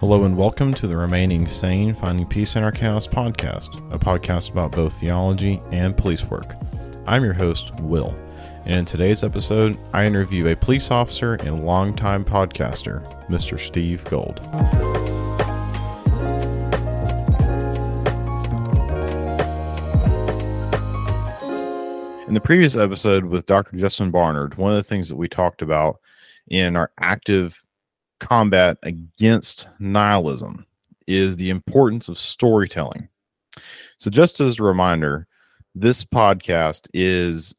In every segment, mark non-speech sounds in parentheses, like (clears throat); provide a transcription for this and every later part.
Hello and welcome to the Remaining Sane Finding Peace in Our Chaos podcast, a podcast about both theology and police work. I'm your host, Will, and in today's episode, I interview a police officer and longtime podcaster, Mr. Steve Gould. In the previous episode with Dr. Justin Barnard, one of the things that we talked about in our active combat against nihilism is the importance of storytelling. So, just as a reminder, this podcast is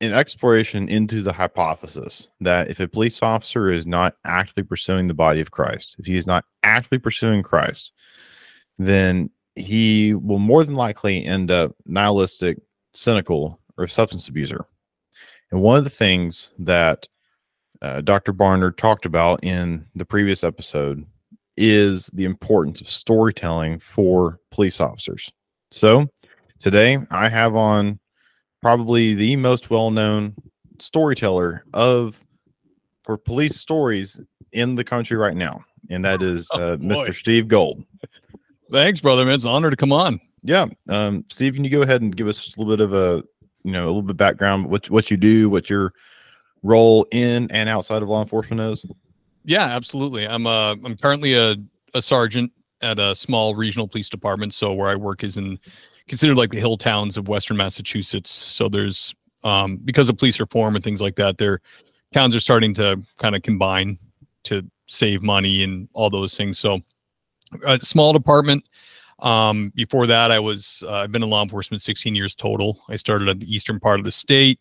an exploration into the hypothesis that if a police officer is not actively pursuing the body of Christ, if he is not actively pursuing Christ, then he will more than likely end up nihilistic, cynical, or substance abuser. And one of the things that uh, Dr. Barnard talked about in the previous episode is the importance of storytelling for police officers. So today I have on probably the most well-known storyteller of for police stories in the country right now, and that is oh, uh, oh, Mr. Steve Gould. Thanks, brother. Man, it's an honor to come on. Yeah, um, Steve, can you go ahead and give us a little bit of a you know a little bit background what what you do, what your role in and outside of law enforcement is? Yeah, absolutely. I'm uh I'm currently a, a sergeant at a small regional police department. So where I work is in considered like the hill towns of western Massachusetts. So there's um because of police reform and things like that, their towns are starting to kind of combine to save money and all those things. So a small department. Um, before that, I was uh, I've been in law enforcement 16 years total. I started at the eastern part of the state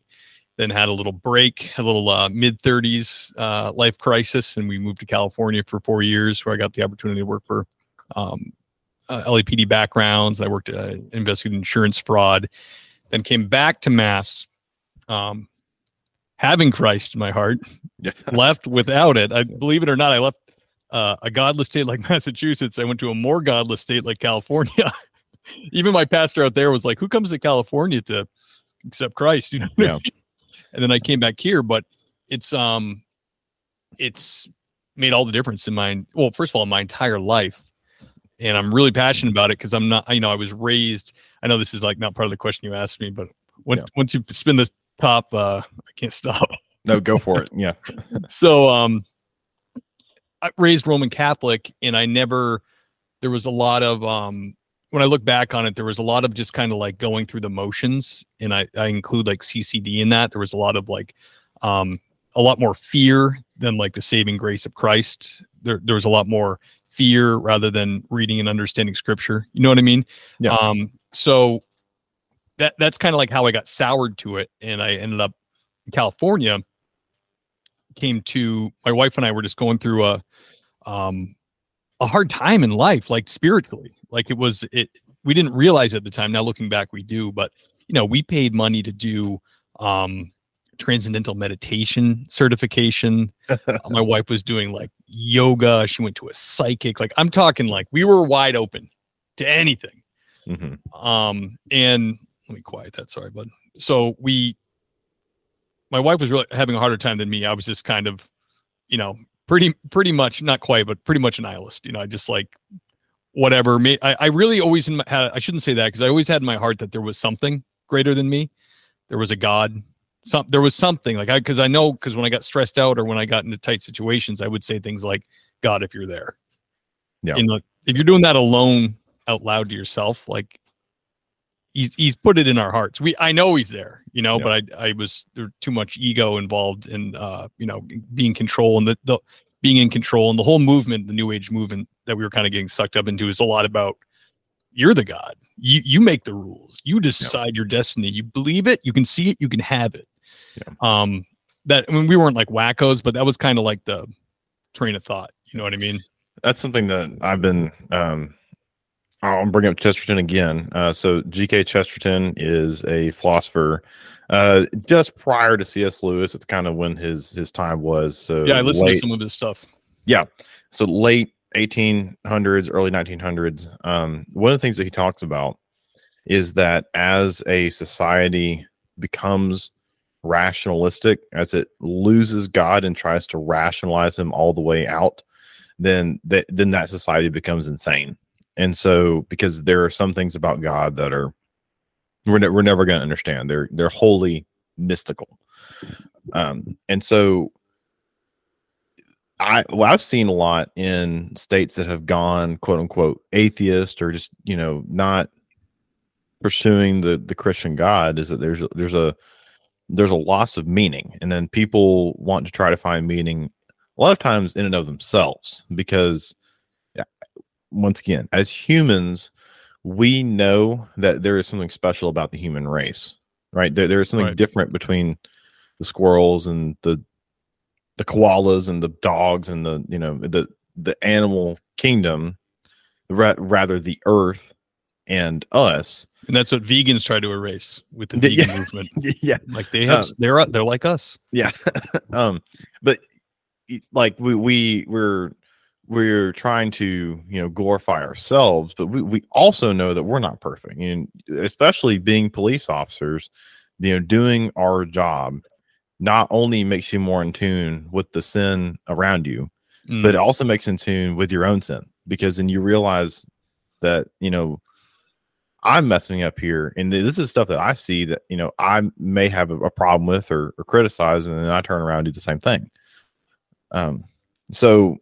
then had a little break, a little uh, mid 30s uh, life crisis, and we moved to California for four years, where I got the opportunity to work for um, uh, LAPD backgrounds. I worked uh, investigating insurance fraud, then came back to Mass, um, having Christ in my heart. Yeah. (laughs) left without it. I believe it or not, I left uh, a godless state like (laughs) Massachusetts. I went to a more godless state like California. (laughs) Even my pastor out there was like, "Who comes to California to accept Christ?" You know. Yeah and then I came back here. But it's um, it's made all the difference in my well, first of all, in my entire life, and I'm really passionate about it because I'm not. You know, I was raised. I know this is like not part of the question you asked me, but when, yeah. once you spin the top, uh, I can't stop. No, go for it. Yeah. (laughs) so um, I raised Roman Catholic, and I never. There was a lot of um when I look back on it, there was a lot of just kind of like going through the motions, and I, I include like CCD in that. There was a lot of like um, a lot more fear than like the saving grace of Christ. There, there was a lot more fear rather than reading and understanding Scripture. You know what I mean? Yeah. Um, so that that's kind of like how I got soured to it, and I ended up in California. Came to my wife and I were just going through a um, a hard time in life, like spiritually. Like it was it we didn't realize at the time. Now looking back, we do, but you know, we paid money to do um transcendental meditation certification. (laughs) My wife was doing like yoga. She went to a psychic. Like I'm talking like we were wide open to anything. Mm-hmm. Um, and let me quiet that. Sorry, bud. So we, my wife was really having a harder time than me. I was just kind of, you know, pretty pretty much not quite, but pretty much a nihilist. You know, I just like whatever. Me, I, I really always in my, I shouldn't say that because I always had in my heart that there was something greater than me. There was a God. Some there was something like I because I know because when I got stressed out or when I got into tight situations, I would say things like, "God, if you're there." Yeah. You know, if you're doing that alone out loud to yourself, like he's he's put it in our hearts. We I know he's there, you know, yeah. but I I was there too much ego involved in uh, you know, being control and the, the being in control and the whole movement, the new age movement that we were kind of getting sucked up into is a lot about you're the god. You you make the rules. You decide yeah. your destiny. You believe it, you can see it, you can have it. Yeah. Um that I mean we weren't like wackos, but that was kind of like the train of thought. You know what I mean? That's something that I've been um I'll bring up Chesterton again. Uh, so G.K. Chesterton is a philosopher. Uh, just prior to C.S. Lewis, it's kind of when his his time was. So yeah, I listened late, to some of his stuff. Yeah, so late 1800s, early 1900s. Um, one of the things that he talks about is that as a society becomes rationalistic, as it loses God and tries to rationalize him all the way out, then that then that society becomes insane. And so because there are some things about God that are we're, ne- we're never going to understand. They're they're wholly mystical. Um, and so I well, I've seen a lot in states that have gone quote unquote atheist or just you know not pursuing the the Christian God is that there's there's a there's a loss of meaning, and then people want to try to find meaning a lot of times in and of themselves because once again as humans we know that there is something special about the human race right there, there is something Right. different between the squirrels and the the koalas and the dogs and the you know the the animal kingdom ra- rather the earth and us And that's what vegans try to erase with the Yeah. vegan movement. (laughs) yeah Like they have, Um, they're they're like us. yeah (laughs) um but like we we we're we're trying to you know glorify ourselves but we, we also know that we're not perfect and especially being police officers you know doing our job not only makes you more in tune with the sin around you Mm. but it also makes in tune with your own sin because then you realize that you know i'm messing up here and this is stuff that i see that you know i may have a, problem with or, or criticize and then i turn around and do the same thing um so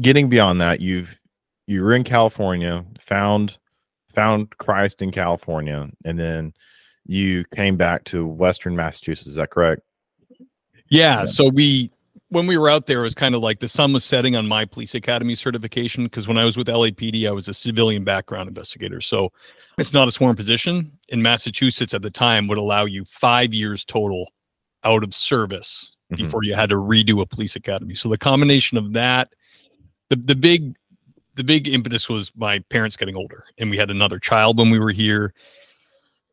getting beyond that you've you were in california found found christ in california and then you came back to western massachusetts is that correct Yeah, Yeah. So we, when we were out there, it was kind of like the sun was setting on my police academy certification because when I was with LAPD, I was a civilian background investigator. So it's not a sworn position. In Massachusetts at the time, would allow you five years total out of service Mhm. before you had to redo a police academy. So the combination of that, the the big the big impetus was my parents getting older, and we had another child when we were here.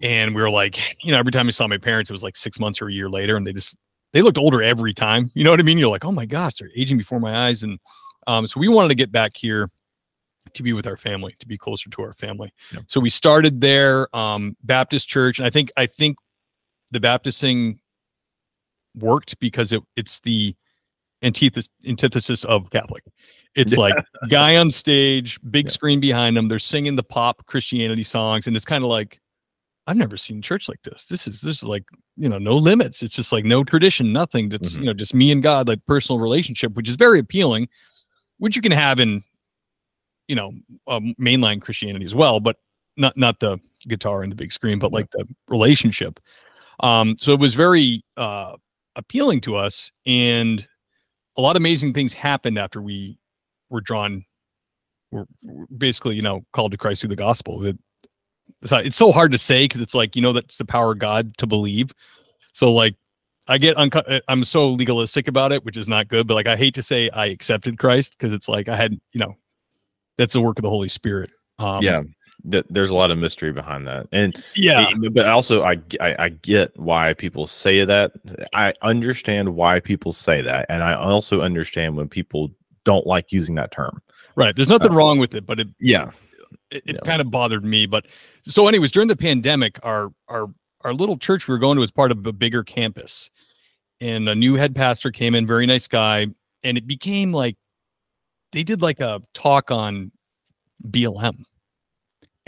And we were like, you know, every time I saw my parents, it was like six months or a year later, and they just they looked older every time. You know what I mean? You're like, oh my gosh, they're aging before my eyes. And um, so we wanted to get back here to be with our family, to be closer to our family. Yep. So we started there, um, Baptist church, and I think I think the Baptist thing worked because it it's the antithesis antithesis of Catholic. It's like (laughs) guy on stage, big Yeah. screen behind them. They're singing the pop Christianity songs, and it's kind of like I've never seen church like this. This is this is like you know no limits. It's just like no tradition, nothing. That's Mhm. you know just me and God, like personal relationship, which is very appealing, which you can have in you know um, mainline Christianity as well, but not not the guitar and the big screen, but like the relationship. Um, so it was very uh, appealing to us, and a lot of amazing things happened after we were drawn. Were basically, you know, called to Christ through the gospel. It, it's, it's so hard to say because it's like you know that's the power of God to believe. So like, I get unco- uh, I'm so legalistic about it, which is not good. But like, I hate to say I accepted Christ because it's like I had, you know, that's the work of the Holy Spirit. Um, yeah th- there's a lot of mystery behind that and yeah, Eh, but also I I get why people say that i understand why people say that and i also understand when people don't like using that term right. There's nothing wrong with it, but it yeah it, it Yeah. kind of bothered me. But so, anyways, during the pandemic, our our our little church we were going to was part of a bigger campus, and a new head pastor came in, very nice guy, and it became like they did like a talk on BLM,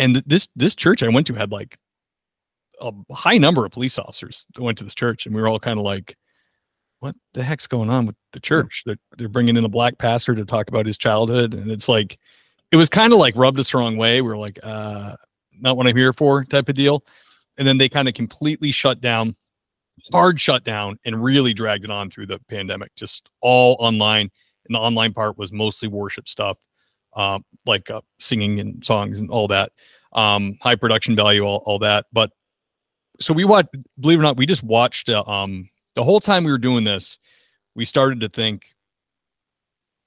and th- this this church I went to had like a high number of police officers that went to this church, and we were all kind of like. What the heck's going on with the church? They're, they're bringing in a black pastor to talk about his childhood, and it's like, it was kind of like rubbed us the wrong way. We were like, uh, not what I'm here for type of deal. And then they kind of completely shut down, hard shut down, and really dragged it on through the pandemic, just all online. And the online part was mostly worship stuff, um, like uh, singing and songs and all that, um, high production value, all, all that. But so we watched, believe it or not, we just watched uh, um, the whole time we were doing this. We started to think,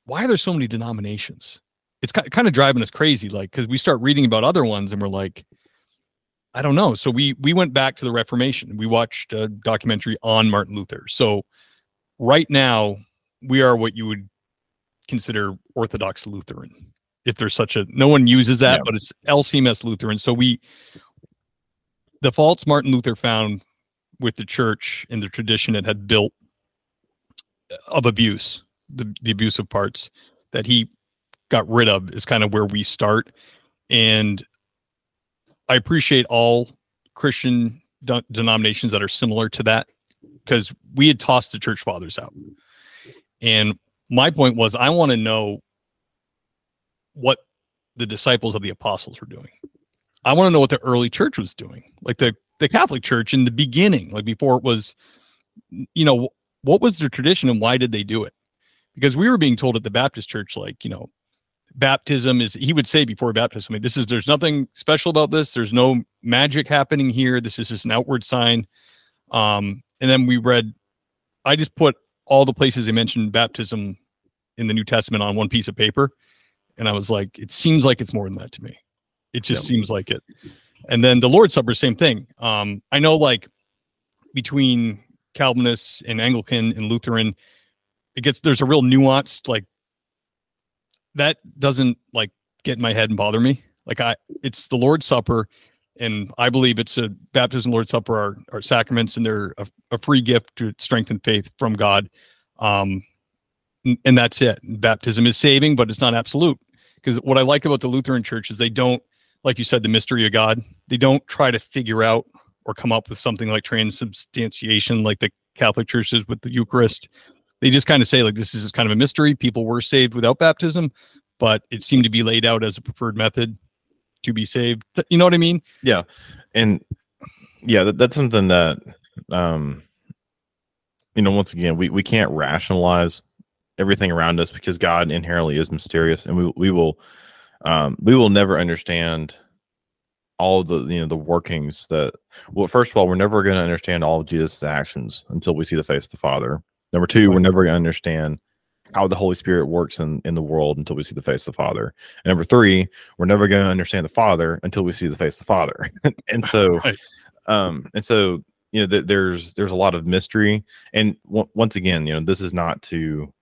why are there so many denominations? it's ki- kind of driving us crazy like because we start reading about other ones and we're like i don't know so we we went back to the reformation we watched a documentary on martin luther so right now we are what you would consider orthodox lutheran if there's such a no one uses that Yeah. but it's lcms lutheran so we the faults martin luther found with the church and the tradition it had built uh, of abuse the, the abusive parts that he got rid of is kind of where we start. And I appreciate all Christian de- denominations that are similar to that because we had tossed the church fathers out. And my point was, I want to know what the disciples of the apostles were doing. I want to know what the early church was doing, like the the Catholic Church in the beginning, like before it was, you know, what was their tradition and why did they do it? Because we were being told at the Baptist Church, like, you know, baptism is he would say before baptism, I mean, this is there's nothing special about this. There's no magic happening here. This is just an outward sign. Um, and then we read, I just put all the places they mentioned baptism in the New Testament on one piece of paper. And I was like, it seems like it's more than that to me. It just seems like it. And then the Lord's Supper, same thing. Um, I know like between Calvinists and Anglican and Lutheran, it gets there's a real nuanced like that doesn't like get in my head and bother me. Like I it's the Lord's Supper and I believe it's a baptism, Lord's Supper are sacraments and they're a, a free gift to strengthen faith from God. Um, and that's it. Baptism is saving, but it's not absolute. Because what I like about the Lutheran Church is they don't, like you said, the mystery of God. They don't try to figure out or come up with something like transubstantiation, like the Catholic churches with the Eucharist. They just kind of say like this is kind of a mystery. People were saved without baptism, but it seemed to be laid out as a preferred method to be saved. You know what I mean? Yeah, and yeah, that, that's something that um, you know. Once again, we we can't rationalize everything around us because God inherently is mysterious, and we we will um, we will never understand all the you know the workings that well first of all we're never going to understand all of jesus actions until we see the face of the father number two we're never going to understand how the holy spirit works in, in the world until we see the face of the father and number three we're never going to understand the father until we see the face of the father (laughs) and so (laughs) right. um and so you know th- there's there's a lot of mystery and w- once again you know this is not to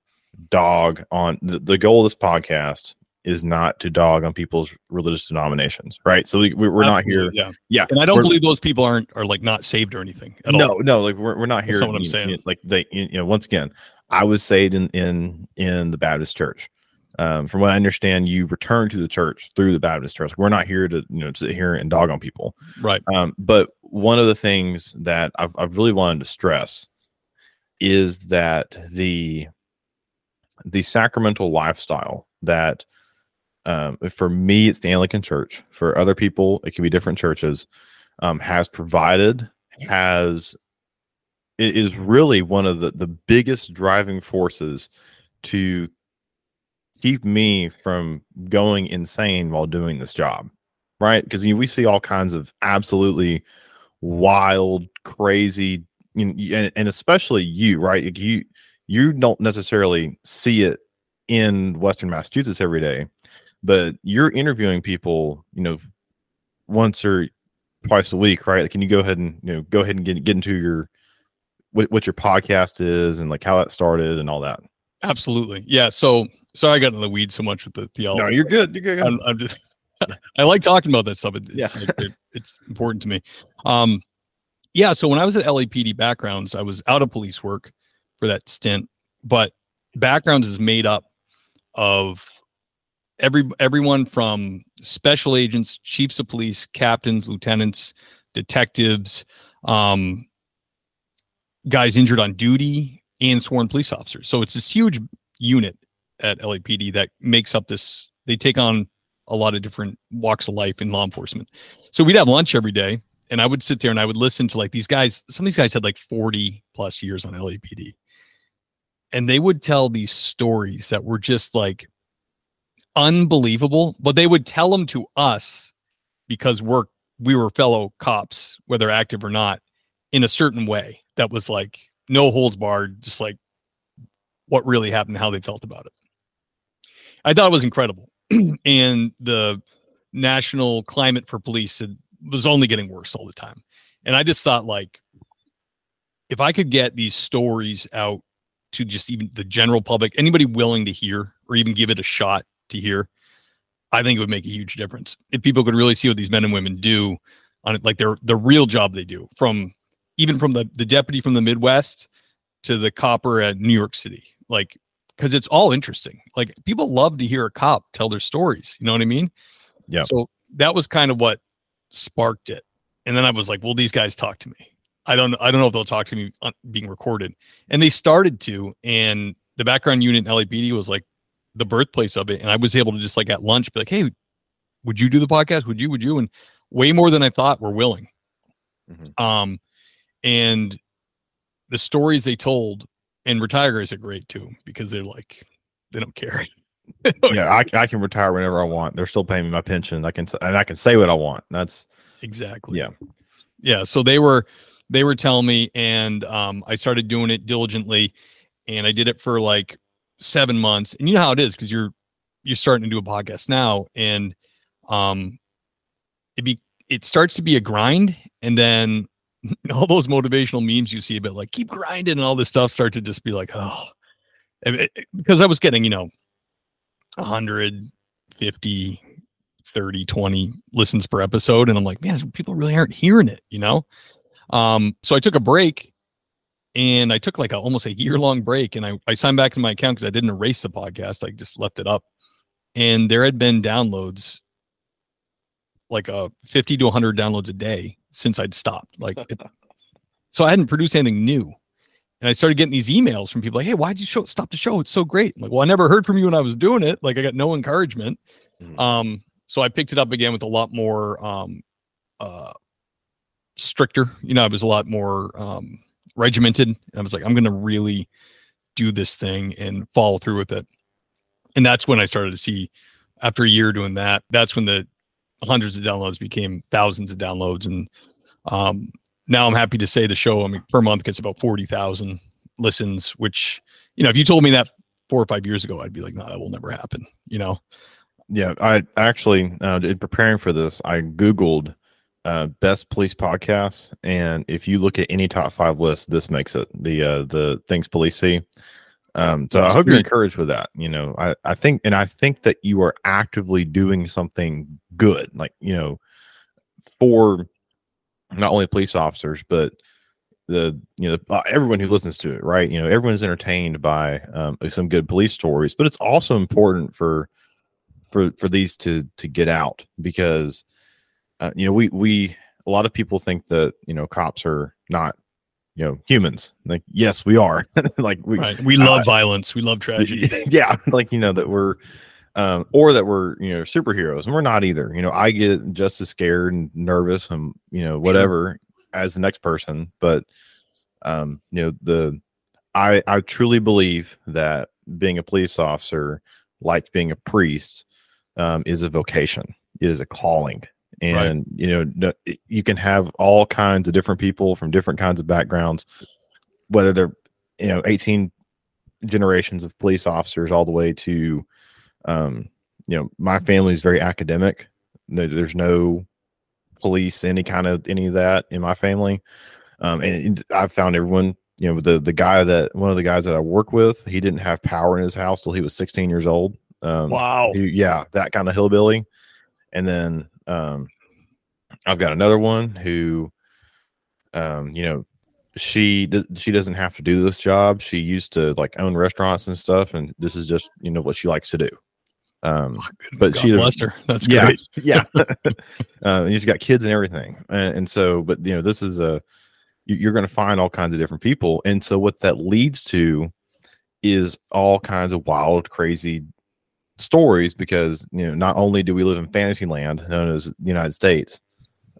dog on the, the goal of this podcast is not to dog on people's religious denominations, right? So we, we're not here. Yeah, yeah. And I don't believe those people aren't are like not saved or anything. no, all. no. Like we're, we're not here. That's what I'm saying. like they, you know, once again, I was saved in in in the Baptist church. Um, from what I understand, you return to the church through the Baptist church. We're not here to you know sit here and dog on people, right? Um, but one of the things that I've I've really wanted to stress is that the the sacramental lifestyle that um, for me it's the anglican church for other people it can be different churches um, has provided has is really one of the, the biggest driving forces to keep me from going insane while doing this job right because you know, we see all kinds of absolutely wild crazy you know, and, and especially you right you you don't necessarily see it in Western Massachusetts every day, but you're interviewing people, you know, once or twice a week, right? Can you go ahead and you know go ahead and get get into your what, what your podcast is and like how that started and all that? Absolutely, yeah. So sorry I got in the weeds so much with the theology. No, you're good. You're good. I'm, I'm just (laughs) I like talking about that stuff. It, yeah. It's, like it, it's important to me. Um, yeah. So when I was at LAPD backgrounds, I was out of police work for that stint. But backgrounds is made up of every everyone from special agents, chiefs of police, captains, lieutenants, detectives, um, guys injured on duty, and sworn police officers. So it's this huge unit at LAPD that makes up this. They take on a lot of different walks of life in law enforcement. So we'd have lunch every day, and I would sit there and I would listen to like these guys. Some of these guys had like 40 plus years on LAPD and they would tell these stories that were just like unbelievable but they would tell them to us because we're we were fellow cops whether active or not in a certain way that was like no holds barred just like what really happened how they felt about it i thought it was incredible (clears throat) and the national climate for police was only getting worse all the time and i just thought like if i could get these stories out to just even the general public, anybody willing to hear or even give it a shot to hear, I think it would make a huge difference. If people could really see what these men and women do on it, like their the real job they do, from even from the the deputy from the Midwest to the copper at New York City, like because it's all interesting. Like people love to hear a cop tell their stories. You know what I mean? Yeah. So that was kind of what sparked it. And then I was like, well, these guys talk to me. I don't I don't know if they'll talk to me on being recorded. And they started to, and the background unit in LAPD was like the birthplace of it. And I was able to just like at lunch be like, hey, would you do the podcast? Would you? Would you? And way more than I thought were willing. Mhm. Um, and the stories they told, and retire guys are great too because they're like they don't care. (laughs) yeah, I, I can retire whenever I want. They're still paying me my pension. I can and I can say what I want. That's exactly. yeah. yeah so they were they were telling me and um i started doing it diligently and i did it for like seven months and you know how it is because you're you're starting to do a podcast now and um it be it starts to be a grind and then (laughs) all those motivational memes you see about like keep grinding and all this stuff start to just be like oh. It- it- because i was getting you know 150 30 20 listens per episode and i'm like man people really aren't hearing it you know? Um so i took a break and i took like a, almost a year long break and I, I signed back to my account because i didn't erase the podcast i just left it up. And there had been downloads like a 50 to 100 downloads a day since i'd stopped like it, (laughs) so i hadn't produced anything new and i started getting these emails from people like hey why'd you show stop the show it's so great I'm like well i never heard from you when i was doing it like i got no encouragement Mhm. um, so I picked it up again with a lot more um, uh, stricter. You know, I was a lot more um, regimented. I was like, I'm going to really do this thing and follow through with it. And that's when I started to see, after a year doing that, that's when the hundreds of downloads became thousands of downloads. And um, now I'm happy to say the show, I mean, per month gets about 40,000 listens, which, you know, if you told me that four or five years ago, I'd be like, no, that will never happen, you know? Yeah, I actually uh, in preparing for this, I googled uh, best police podcasts, and if you look at any top five list, this makes it the uh, the things police see. Um, so I hope you're encouraged with that. You know, I I think, and I think that you are actively doing something good, like you know, for not only police officers but the you know uh, everyone who listens to it, right? You know, everyone's entertained by um, some good police stories, but it's also important for for for these to to get out because uh, you know we we a lot of people think that you know cops are not you know humans like yes we are (laughs) like we right. We love violence. We love tragedy. (laughs) yeah like you know that we're um or that we're you know superheroes and we're not either you know i get just as scared and nervous and you know whatever as the next person but um you know the i i truly believe that being a police officer like being a priest um is a vocation it is a calling and you know you can have all kinds of different people from different kinds of backgrounds whether they're you know 18 generations of police officers all the way to um you know my family is very academic. There's no police any kind of any of that in my family. Um and i've found everyone you know the the guy that one of the guys that i work with he didn't have power in his house till he was 16 years old. Um Wow. he- yeah that kind of hillbilly. And then um i've got another one who um you know she does she doesn't have to do this job she used to like own restaurants and stuff and this is just you know what she likes to do um but God she bless her. That's yeah great. (laughs) yeah (laughs) uh she's got kids and everything and, and so but you know this is a you- you're going to find all kinds of different people and so what that leads to is all kinds of wild crazy stories because you know not only do we live in fantasy land known as the united states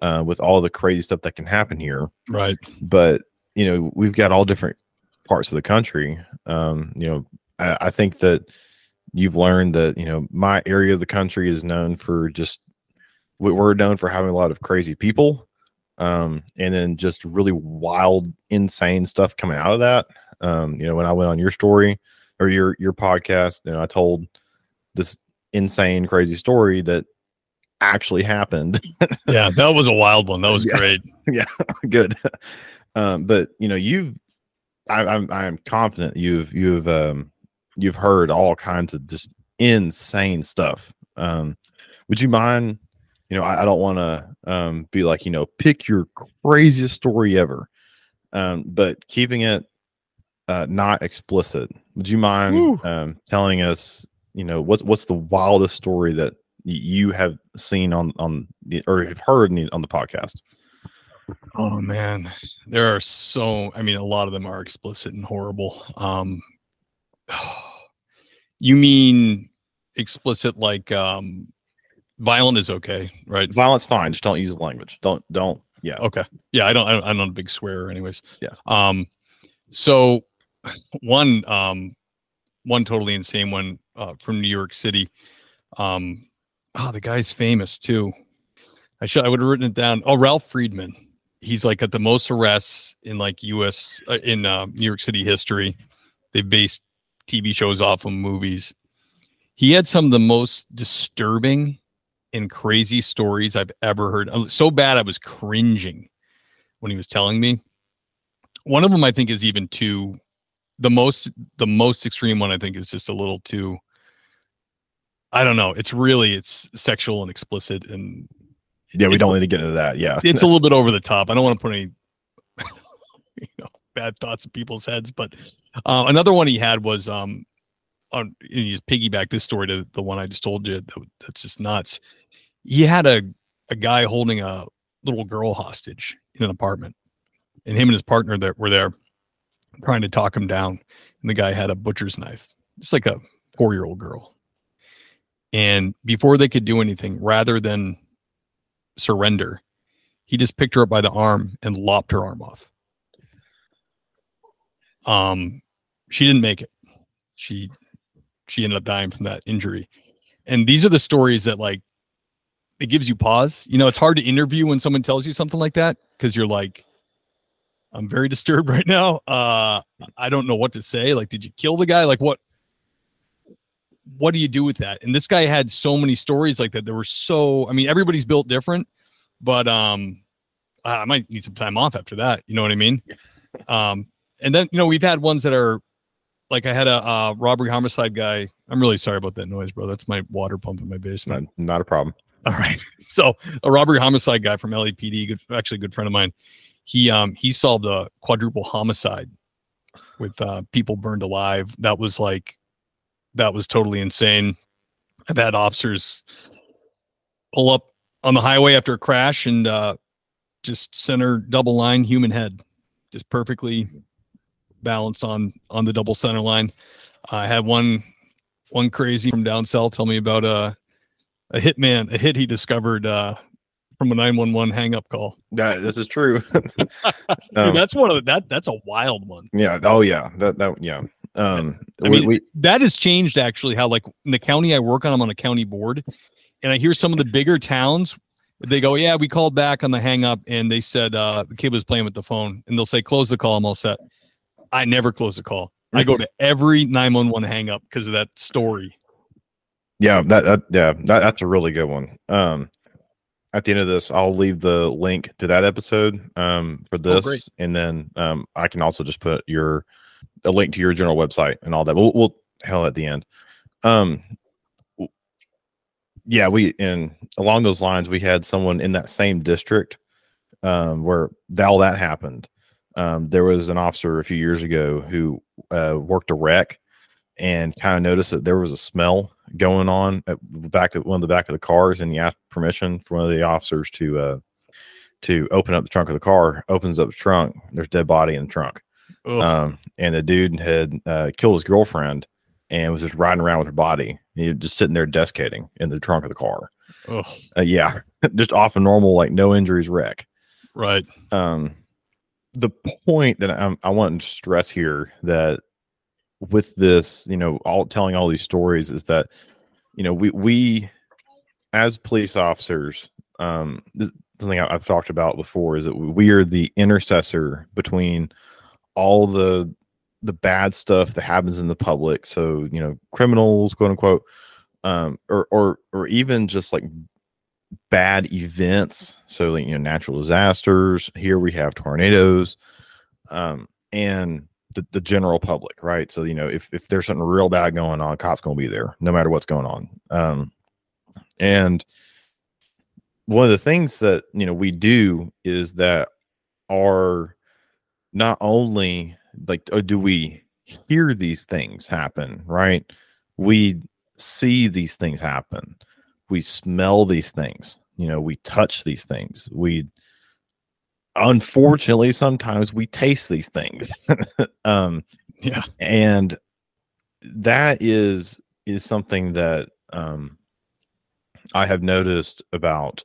uh, with all the crazy stuff that can happen here Right. but you know we've got all different parts of the country um you know I, I think that you've learned that you know my area of the country is known for just we- we're known for having a lot of crazy people um and then just really wild insane stuff coming out of that um you know when i went on your story or your your podcast you know i told this insane crazy story that actually happened (laughs) Yeah, that was a wild one. That was Yeah. great. (laughs) Yeah, (laughs) good um but you know you've I, i'm i'm confident you've you've um you've heard all kinds of just insane stuff um would you mind you know i, I don't want to um be like you know pick your craziest story ever um but keeping it uh, not explicit. Would you mind um, telling us, you know, what's what's the wildest story that you have seen on on the or have heard the, on the podcast? Oh man, there are so. I mean, a lot of them are explicit and horrible. Um, (sighs) you mean explicit like um, violent is okay, right? Violent's fine. Just don't use the language. Don't don't. Yeah. Okay. Yeah, I don't I'm not a big swearer, anyways. Yeah. Um, so (sighs) one um one totally insane one uh, from New York City. Um, oh, the guy's famous too. I should I would have written it down. Oh, Ralph Friedman. He's like at the most arrests in like U.S. Uh, in uh, New York City history. They based TV shows off of movies. He had some of the most disturbing and crazy stories I've ever heard. So bad I was cringing when he was telling me. One of them I think is even too the most the most extreme one I think is just a little too I don't know. It's really it's sexual and explicit and yeah, we don't need to get into that. Yeah. It's a (laughs) little bit over the top. I don't want to put any (laughs) you know bad thoughts in people's heads, but uh, another one he had was um on he just piggyback this story to the one I just told you that, that's just nuts. He had a a guy holding a little girl hostage in an apartment, and him and his partner that were there trying to talk him down. And the guy had a butcher's knife, just like a four year old girl. And before they could do anything, rather than surrender, he just picked her up by the arm and lopped her arm off. Um, she didn't make it. She she ended up dying from that injury. And these are the stories that like it gives you pause. You know, it's hard to interview when someone tells you something like that because you're like, I'm very (laughs) disturbed right now. Uh, I don't know what to say. Like, did you kill the guy? Like, what? What do you do with that? And this guy had so many stories like that. There were so. I mean, everybody's built different, but um, I might need some time off after that. You know what I mean? (laughs) Um, and then you know we've had ones that are like I had a uh, robbery homicide guy. I'm really sorry about that noise, bro. That's my water pump in my basement. Not, not a problem. (laughs) All right. So a robbery homicide guy from LAPD, good, actually a good friend of mine he um he solved a quadruple homicide with uh, people burned alive. That was like that was totally insane. I've had officers pull up on the highway after a crash and uh, just center double line human head, just perfectly balanced on on the double center line. I had one one crazy from down south tell me about a a hitman, a hit he discovered uh, from a 911 hang up call. Yeah, this is true. (laughs) (laughs) um, that's one of the, that that's a wild one. Yeah. Oh yeah. That that yeah. Um I we, mean we, that has changed actually how like in the county I work on, I'm on a county board and I hear some of the bigger towns they go, Yeah, we called back on the hang up and they said uh the kid was playing with the phone and they'll say, Close the call, I'm all set. I never close the call. I go to every 911 hang up because of that story. Yeah, that, that yeah, that, that's a really good one. Um at the end of this, I'll leave the link to that episode um, for oh, this, oh, and then um, I can also just put your a link to your general website and all that. We'll, we'll hell at the end. Um, yeah, we and along those lines, we had someone in that same district um, where all that happened. Um, there was an officer a few years ago who uh, worked a wreck and kind of noticed that there was a smell going on at the back of one of the back of the cars, and he asked permission for one of the officers to uh, to open up the trunk of the car. Opens up the trunk. There's dead body in the trunk. Um, and the dude had uh, killed his girlfriend and was just riding around with her body. He was just sitting there descating in the trunk of the car. Uh, yeah, (laughs) just off a normal like no injuries wreck. Right. Um, the point that I'm, I want to stress here that with this, you know, all telling all these stories is that, you know, we we as police officers, um, something I've talked about before is that we are the intercessor between all the the bad stuff that happens in the public. So you know, criminals, quote unquote, um, or or or even just like bad events. So like, you know, natural disasters. Here we have tornadoes, um, and the, the general public, right? So you know, if if there's something real bad going on, cops gonna be there no matter what's going on. Um, and one of the things that you know we do is that are not only like oh, do we hear these things happen, right? We see these things happen. We smell these things. You know, we touch these things. We unfortunately sometimes we taste these things. (laughs) um Yeah. and that is is something that um I have noticed about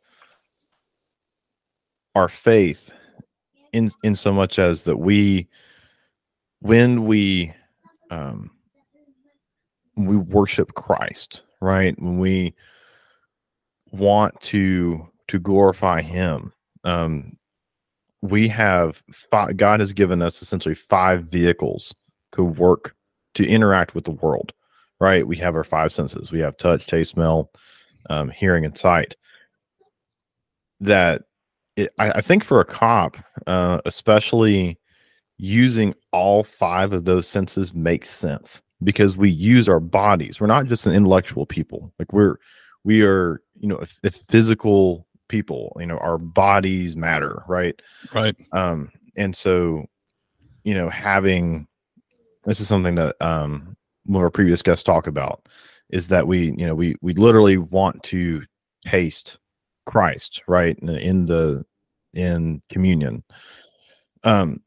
our faith in in so much as that we when we um we worship Christ, right? When we want to to glorify him, um we have five, God has given us essentially five vehicles to work to interact with the world, right? We have our five senses. We have touch, taste, smell, um, hearing, and sight. That it, I, I think for a cop, uh, especially using all five of those senses makes sense because we use our bodies. We're not just an intellectual people. Like we're we are, you know, a, a physical people. You know, our bodies matter, right? Right. Um, and so, you know, having this is something that um one of our previous guests talk about is that we, you know, we we literally want to taste Christ, right? In the in, the, in communion. Um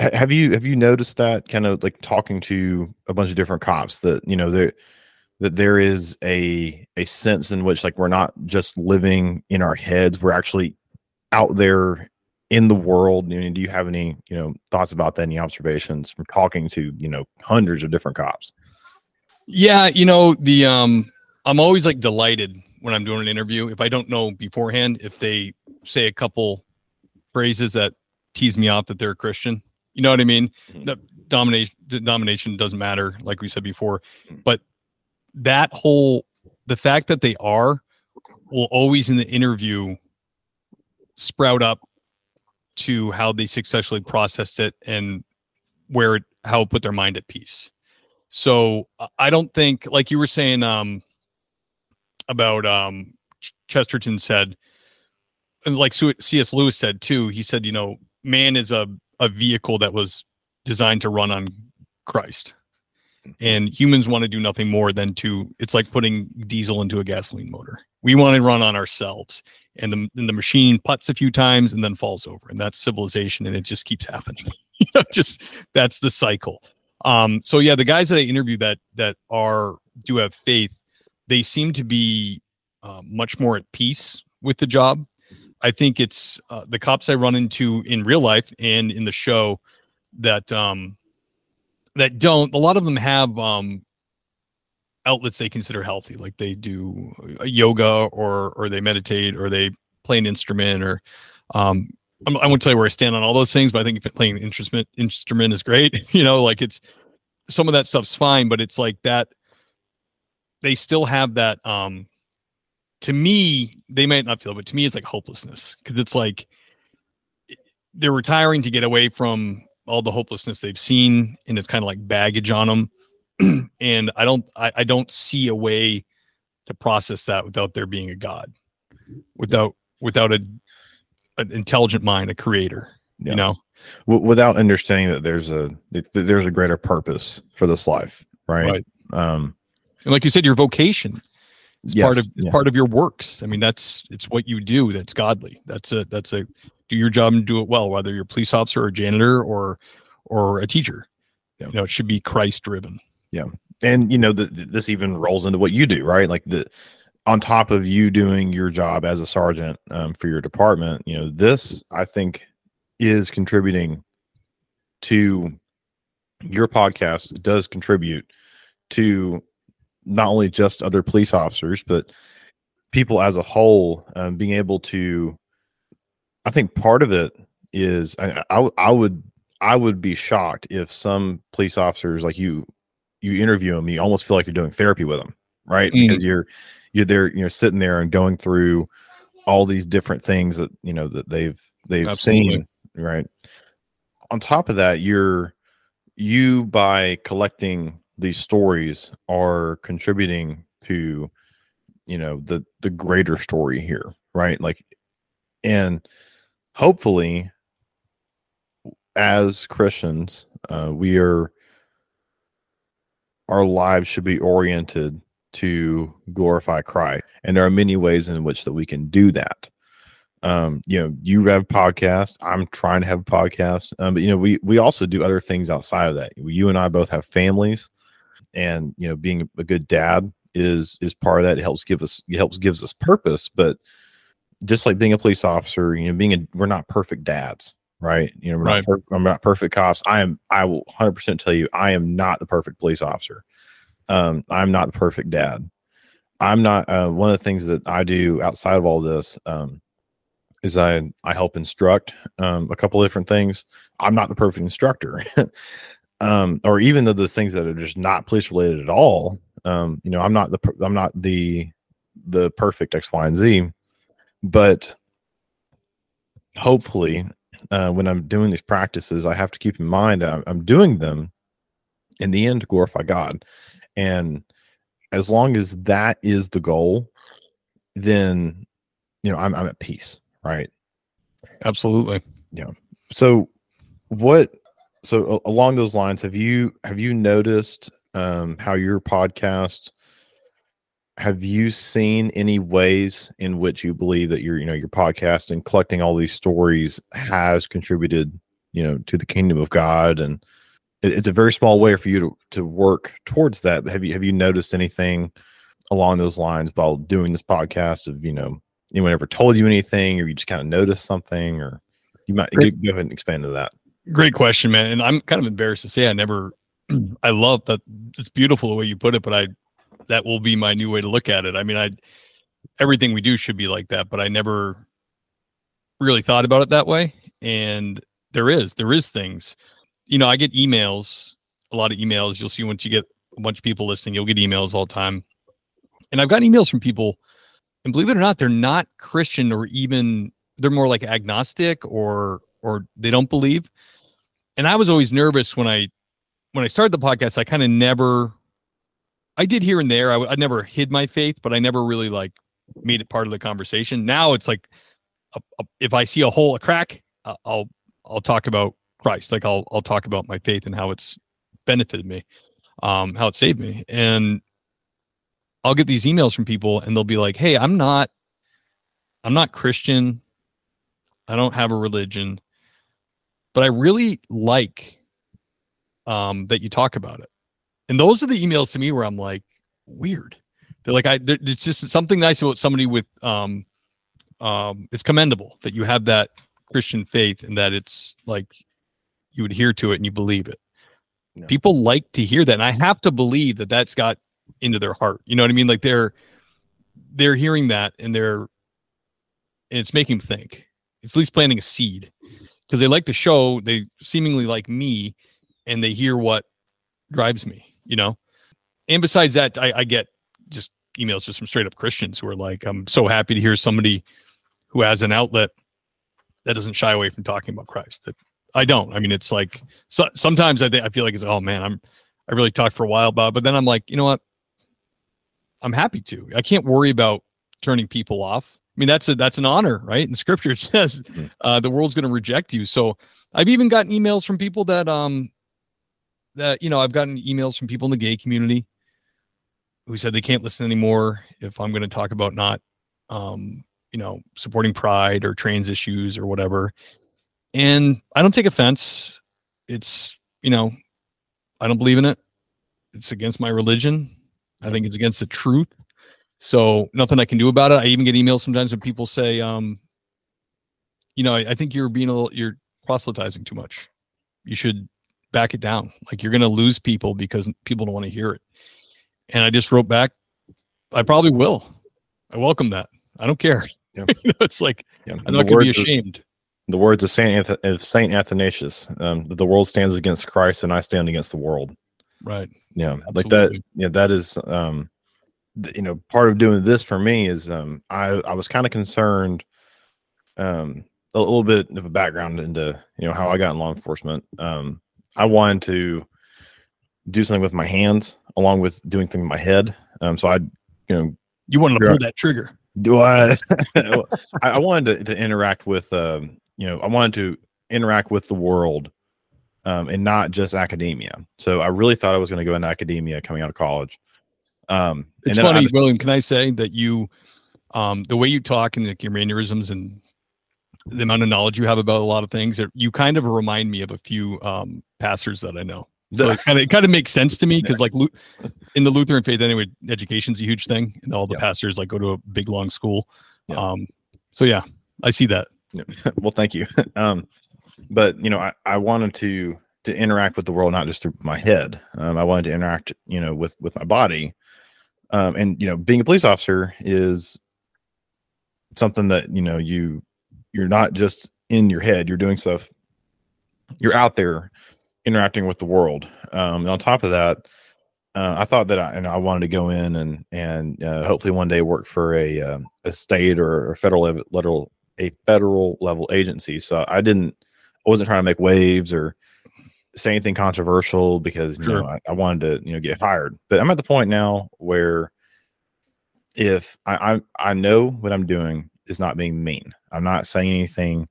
ha- have you have you noticed that kind of like talking to a bunch of different cops that you know there that there is a a sense in which like we're not just living in our heads we're actually out there in the world I mean, do you have any you know thoughts about that any observations from talking to you know hundreds of different cops Yeah, you know, the um I'm always like delighted when I'm doing an interview if I don't know beforehand if they say a couple phrases that tease me off that they're a Christian. You know what I mean? Mhm. The domination the domination doesn't matter like we said before, Mhm. but that whole the fact that they are will always in the interview sprout up to how they successfully processed it and where it how it put their mind at peace. So I- don't think, like you were saying, um, about um, Ch- Chesterton said, and like C.S. Lewis said too. He said, you know, man is a a vehicle that was designed to run on Christ, and humans want to do nothing more than to. It's like putting diesel into a gasoline motor. We want to run on ourselves, and the and the machine puts a few times and then falls over, and that's civilization, and it just keeps happening. (laughs) Just that's the cycle. Um, so yeah, the guys that I interview that that are do have faith, they seem to be uh, much more at peace with the job. I think it's uh, the cops I run into in real life and in the show that um, that don't. A lot of them have um, outlets they consider healthy, like they do uh, yoga or or they meditate or they play an instrument or um, I'm, I won't tell you where I stand on all those things, but I think playing instrument instrument is great. (laughs) you know, like it's some of that stuff's fine, but it's like that. They still have that. Um, to me, they might not feel, but to me, it's like hopelessness because it's like they're retiring to get away from all the hopelessness they've seen, and it's kind of like baggage on them. (clears throat) and I don't, I, I don't see a way to process that without there being a God, without without a an intelligent mind, a creator. Yeah. You know, w- without understanding that there's a that there's a greater purpose for this life right, Right. um and like you said, your vocation is part of yeah. part of your works. I mean, that's it's what you do that's godly. That's a that's a do your job and do it well, whether you're a police officer or a janitor or or a teacher. Yeah. You know, it should be Christ driven. Yeah, and you know the, the- this even rolls into what you do right like the on top of you doing your job as a sergeant um, for your department you know this i think is contributing to your podcast does contribute to not only just other police officers but people as a whole um, being able to i think part of it is I, I I would i would be shocked if some police officers like you you interview them you almost feel like you're doing therapy with them right Mm. because you're you're there you know sitting there and going through all these different things that you know that they've they've Absolutely. seen right on top of that you're you by collecting these stories are contributing to you know the the greater story here right like and hopefully as christians Uh, we are our lives should be oriented to glorify Christ, and there are many ways in which that we can do that. Um, you know, you have podcast. I'm trying to have a podcast, um, but you know, we we also do other things outside of that. You and I both have families, and you know, being a good dad is is part of that. It helps give us it helps gives us purpose, but just like being a police officer, you know, being a we're not perfect dads, right? You know, we're Right. not I'm not perfect cops. I am. I will 100 percent tell you, I am not the perfect police officer. Um, I'm not the perfect dad. I'm not. Uh, one of the things that I do outside of all this um, is I I help instruct um, a couple of different things. I'm not the perfect instructor, (laughs) um, or even though those things that are just not police related at all. Um, you know, I'm not the I'm not the the perfect X, Y, and Z, but hopefully, uh, when I'm doing these practices, I have to keep in mind that I'm, doing them in the end to glorify God, and as long as that is the goal, then you know I'm I'm at peace, right? Absolutely. Yeah so what so along those lines have you have you noticed um how your podcast have you seen any ways in which you believe that your you know your podcast and collecting all these stories has contributed you know to the kingdom of god and it's a very small way for you to to work towards that but have you have you noticed anything along those lines while doing this podcast of you know anyone ever told you anything or you just kind of noticed something or you might Great. go ahead and expand to that Great question, man. And I'm kind of embarrassed to say I never (clears throat) I love that it's beautiful the way you put it, but I that will be my new way to look at it. I mean, I everything we do should be like that, but I never really thought about it that way. And there is, there is things. You know, I get emails, a lot of emails. You'll see once you get a bunch of people listening, you'll get emails all the time. And I've gotten emails from people, and believe it or not, they're not Christian or even they're more like agnostic or or they don't believe. And I was always nervous when I when I started the podcast. I kind of never, I did here and there. I, never hid my faith, but I never really like made it part of the conversation. Now it's like, a, a, if I see a hole, a crack, uh, I'll I'll talk about Christ. Like I'll I'll talk about my faith and how it's benefited me, um, how it saved me. And I'll get these emails from people, and they'll be like, "Hey, I'm not, I'm not Christian. I don't have a religion." but I really like um, that you talk about it. And those are the emails to me where I'm like, weird. They're like, I, there- it's just something nice about somebody with, um, um, it's commendable that you have that Christian faith and that it's like you adhere to it and you believe it. Yeah. People like to hear that. And I have to believe that that's got into their heart. You know what I mean? Like they're, they're hearing that and they're, and it's making them think. It's at least planting a seed because they like the show. They seemingly like me, and they hear what drives me. You know. And besides that, I, I get just emails just from straight up Christians who are like, "I'm so happy to hear somebody who has an outlet that doesn't shy away from talking about Christ." That I don't. I mean, it's like so, sometimes I think I feel like it's oh man, I'm I really talked for a while about, it, but then I'm like, you know what? I'm happy to. I can't worry about turning people off. I mean, that's a that's an honor, right? In scripture it (laughs) says Mhm. uh, the world's going to reject you. So I've even gotten emails from people that um that you know I've gotten emails from people in the gay community who said they can't listen anymore if I'm going to talk about not um you know supporting pride or trans issues or whatever. And I don't take offense. It's you know I don't believe in it. It's against my religion. I think it's against the truth. So nothing I can do about it. I even get emails sometimes when people say, um, you know, I, I think you're being a little, you're proselytizing too much. You should back it down. Like you're going to lose people because people don't want to hear it. And I just wrote back, I probably will. I welcome that. I don't care. Yeah. (laughs) You know, it's like yeah I'm not going to be words of- ashamed. the words of saint of saint athanasius um, the world stands against christ and i stand against the world Right. yeah like that yeah that is um th- you know part of doing this for me is um i i was kind of concerned um a little bit of a background into you know how i got in law enforcement um i wanted to do something with my hands along with doing things with my head um so i you know You wanted to pull that trigger. do (laughs) I? I, wanted to, to interact with, um, you know, I wanted to interact with the world um, and not just academia. So I really thought I was going to go into academia coming out of college. Um, it's funny, just, William. Can I say that you, um, the way you talk and like your mannerisms and the amount of knowledge you have about a lot of things, you kind of remind me of a few um, pastors that I know. So it kind of it kind of makes sense to me (laughs) because like in the Lutheran faith anyway, education's a huge thing, and all the yeah. pastors like go to a big long school. Yeah. Um, so yeah, I see that. (laughs) well, thank you. (laughs) Um, but you know, I, I wanted to to interact with the world not just through my head. Um, I wanted to interact, you know, with with my body. Um, and you know, being a police officer is something that you know you you're not just in your head. You're doing stuff. You're out there interacting with the world. Um, and on top of that, uh, I thought that I and I wanted to go in and and uh, hopefully one day work for a uh, a state or a federal level a federal level agency. So I didn't I wasn't trying to make waves or say anything controversial because you know I, I, wanted to you know get hired. But I'm at the point now where if I, I I know what I'm doing is not being mean. I'm not saying anything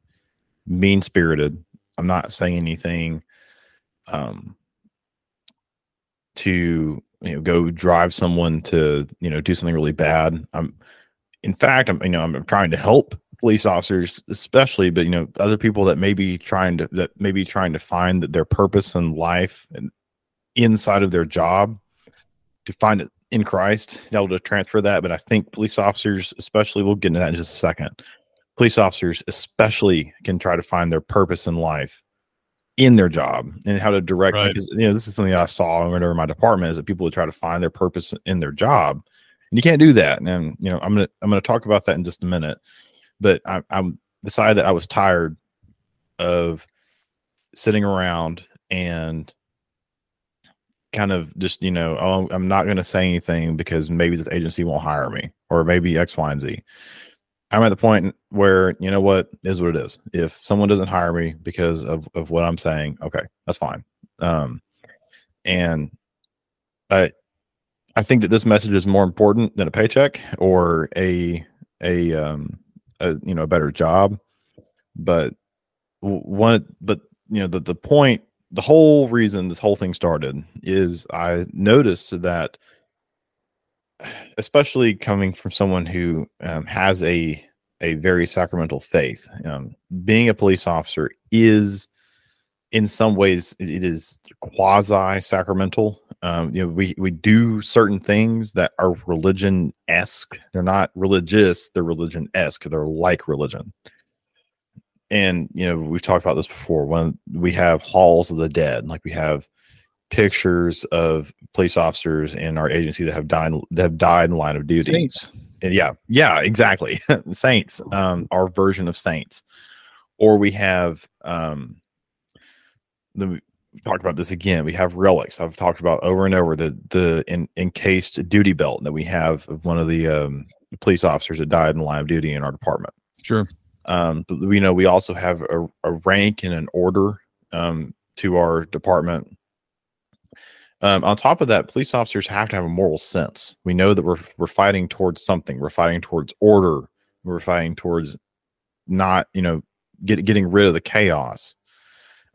mean spirited. I'm not saying anything um to you know go drive someone to you know do something really bad. I'm in fact I'm you know I'm trying to help police officers especially but you know other people that may be trying to that may be trying to find their purpose in life and inside of their job to find it in Christ, able to transfer that. But I think police officers, especially, we'll get into that in just a second. Police officers, especially, can try to find their purpose in life in their job and how to direct. Right. Because you know, this is something I saw whenever my department is that people would try to find their purpose in their job, and you can't do that. And you know, I'm gonna I'm gonna talk about that in just a minute but I, I decided that I was tired of sitting around and kind of just you know oh i'm not going to say anything because maybe this agency won't hire me or maybe x y and z. I'm at the point where you know what is what it is. If someone doesn't hire me because of, of what i'm saying okay that's fine. Um and i i think that this message is more important than a paycheck or a a um a you know a better job. But one but you know the the point the whole reason this whole thing started is i noticed that (sighs) especially coming from someone who um, has a a very sacramental faith um, being a police officer is in some ways it is quasi sacramental um, you know we we do certain things that are religion esque they're not religious they're religion esque they're like religion and you know we've talked about this before when we have halls of the dead like we have pictures of police officers in our agency that have died that have died in the line of duty saints and yeah yeah exactly (laughs) saints um our version of saints or we have um the talked about this again. We have relics. I've talked about over and over the the in, encased duty belt that we have of one of the um, police officers that died in line of duty in our department. Sure. Um, but we know we also have a, a rank and an order um, to our department. Um, on top of that, police officers have to have a moral sense. We know that we're we're fighting towards something. We're fighting towards order. We're fighting towards not, you know, get, getting rid of the chaos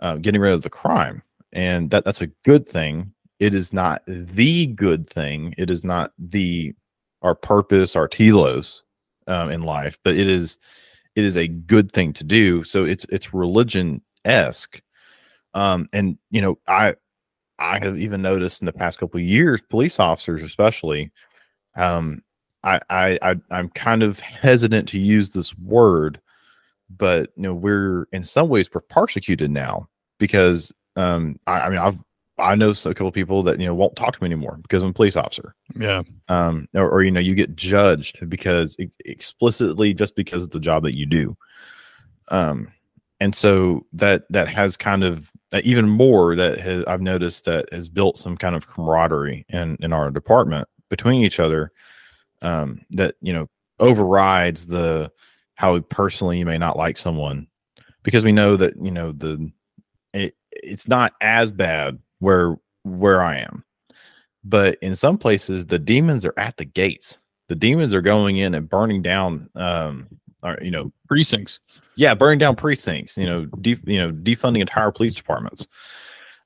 uh, getting rid of the crime, and that that's a good thing. It is not the good thing. It is not the our purpose, our telos um, in life, but it is it is a good thing to do. So it's it's religion esque, um, and you know I I have even noticed in the past couple years, police officers especially, um, I, I I I'm kind of hesitant to use this word, but you know we're in some ways we're persecuted now because um I, I mean I've I know a couple people that you know won't talk to me anymore because I'm a police officer. Yeah. Um, or, or you know, you get judged because explicitly just because of the job that you do. Um, and so that that has kind of even more that has, I've noticed that has built some kind of camaraderie in in our department between each other. Um, that you know overrides the how personally you may not like someone because we know that you know the it, it's not as bad where where I am. But in some places the demons are at the gates. The demons are going in and burning down um or, you know precincts. Yeah, burning down precincts, you know, def, you know, defunding entire police departments.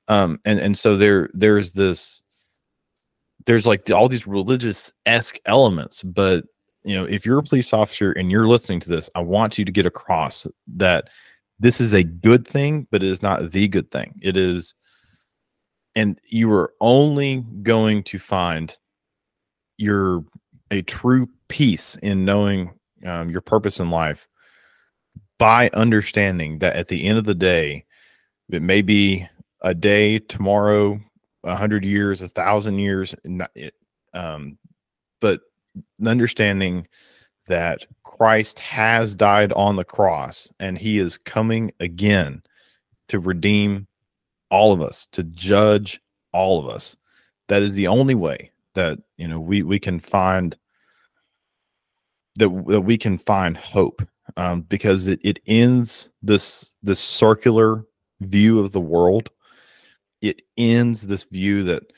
Um, and and so there there's this there's like all these religious esque elements, but you know, if you're a police officer and you're listening to this, I want you to get across that this is a good thing, but it is not the good thing. It is, and you are only going to find your a true peace in knowing um, your purpose in life by understanding that at the end of the day, it may be a day tomorrow, a hundred years, a thousand years, um, but understanding that Christ has died on the cross and he is coming again to redeem all of us, to judge all of us. That is the only way that you know we we can find that that we can find hope um, because it, it ends this this circular view of the world. It ends this view that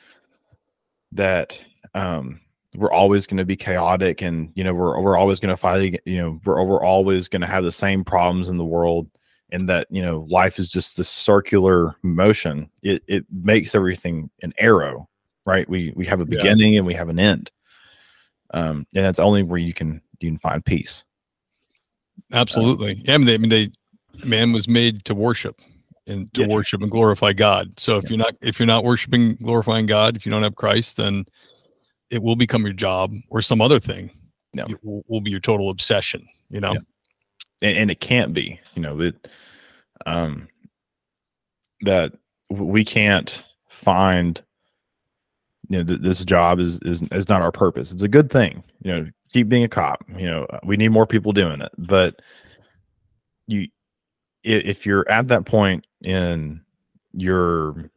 that um, we're always going to be chaotic and you know we're we're always going to fight you know we're we're always going to have the same problems in the world and that you know life is just this circular motion it it makes everything an arrow right we we have a beginning yeah. and we have an end um and that's only where you can you can find peace absolutely um, yeah I mean, they, I mean they man was made to worship and to worship and glorify god so if yeah. you're not if you're not worshiping glorifying god if you don't have christ then it will become your job or some other thing. It will, will be your total obsession, you know? Yeah. And, and, it can't be, you know, um, that we can't find, you know, th- this job is, is, is not our purpose. It's a good thing, you know, keep being a cop, you know, we need more people doing it, but you, if you're at that point in your,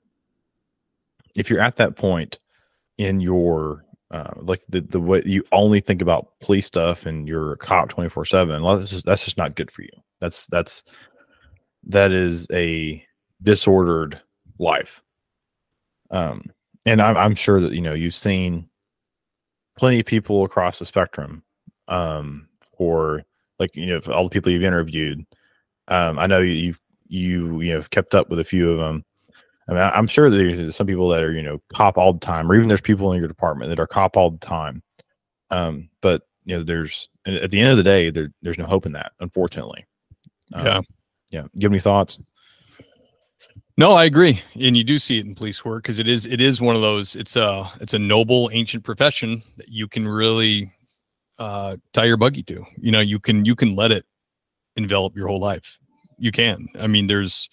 if you're at that point in your uh, like the the way you only think about police stuff and you're a cop 24 7 that's just, that's just not good for you. That's that's that is a disordered life. Um and I'm, I'm sure that you know you've seen plenty of people across the spectrum um or like you know all the people you've interviewed um i know you've you you know kept up with a few of them I mean, I'm sure there's some people that are, you know, cop all the time, or even there's people in your department that are cop all the time. Um, but you know, there's at the end of the day, there, there's no hope in that, unfortunately. Um, yeah. Yeah. Give me thoughts? No, I agree, and you do see it in police work because it is it is one of those. It's a it's a noble ancient profession that you can really uh, tie your buggy to. You know, you can you can let it envelop your whole life. You can. I mean, there's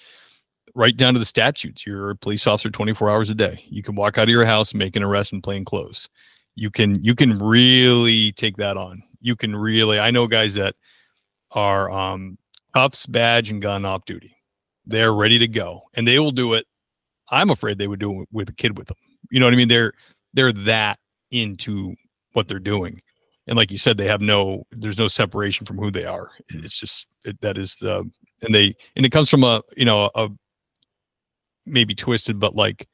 right down to the statutes. You're a police officer 24 hours a day. You can walk out of your house, make an arrest in plain clothes. You can you can really take that on. You can really. I know guys that are um, cuffs, badge, and gun off duty. They're ready to go, and they will do it. I'm afraid they would do it with a kid with them. You know what I mean? They're they're that into what they're doing, and like you said, they have no. There's no separation from who they are. It's just it, that is the and they and it comes from a you know a maybe twisted, but like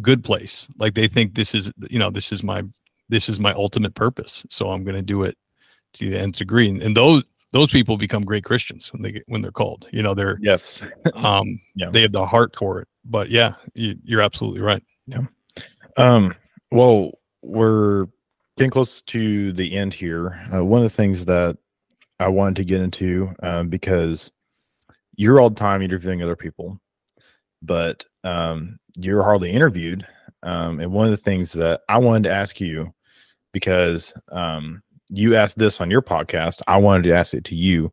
good place. Like they think this is, you know, this is my, this is my ultimate purpose. So I'm going to do it to the nth degree. And, and those, those people become great Christians when they get, when they're called, you know, they're, yes, (laughs) um, yeah. they have the heart for it, but yeah, you, you're absolutely right. Yeah. Um, well, we're getting close to the end here. Uh, one of the things that I wanted to get into, um, because you're all the time interviewing other people but um, you're hardly interviewed. Um, and one of the things that I wanted to ask you, because um, you asked this on your podcast, I wanted to ask it to you.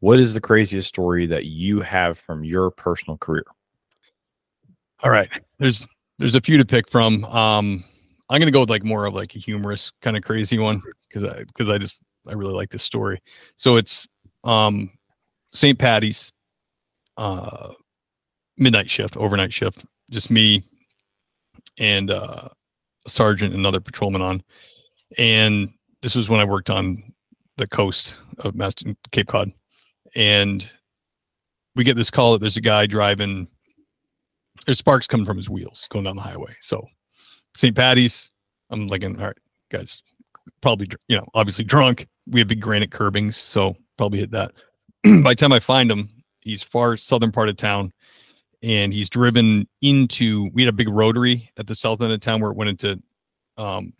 What is the craziest story that you have from your personal career? All right, there's there's a few to pick from. Um, I'm gonna go with like more of like a humorous kind of crazy one because I because I just I really like this story. So it's um, St. Patty's. Uh, midnight shift, overnight shift, just me and uh, a sergeant, and another patrolman on. And this was when I worked on the coast of Maston, Cape Cod. And we get this call that there's a guy driving, there's sparks coming from his wheels going down the highway. So St. Patty's, I'm like, all right, guys, probably, you know, obviously drunk. We have big granite curbings, so probably hit that. (clears throat) By the time I find him, he's far southern part of town and he's driven into. We had a big rotary at the south end of town where it went into um,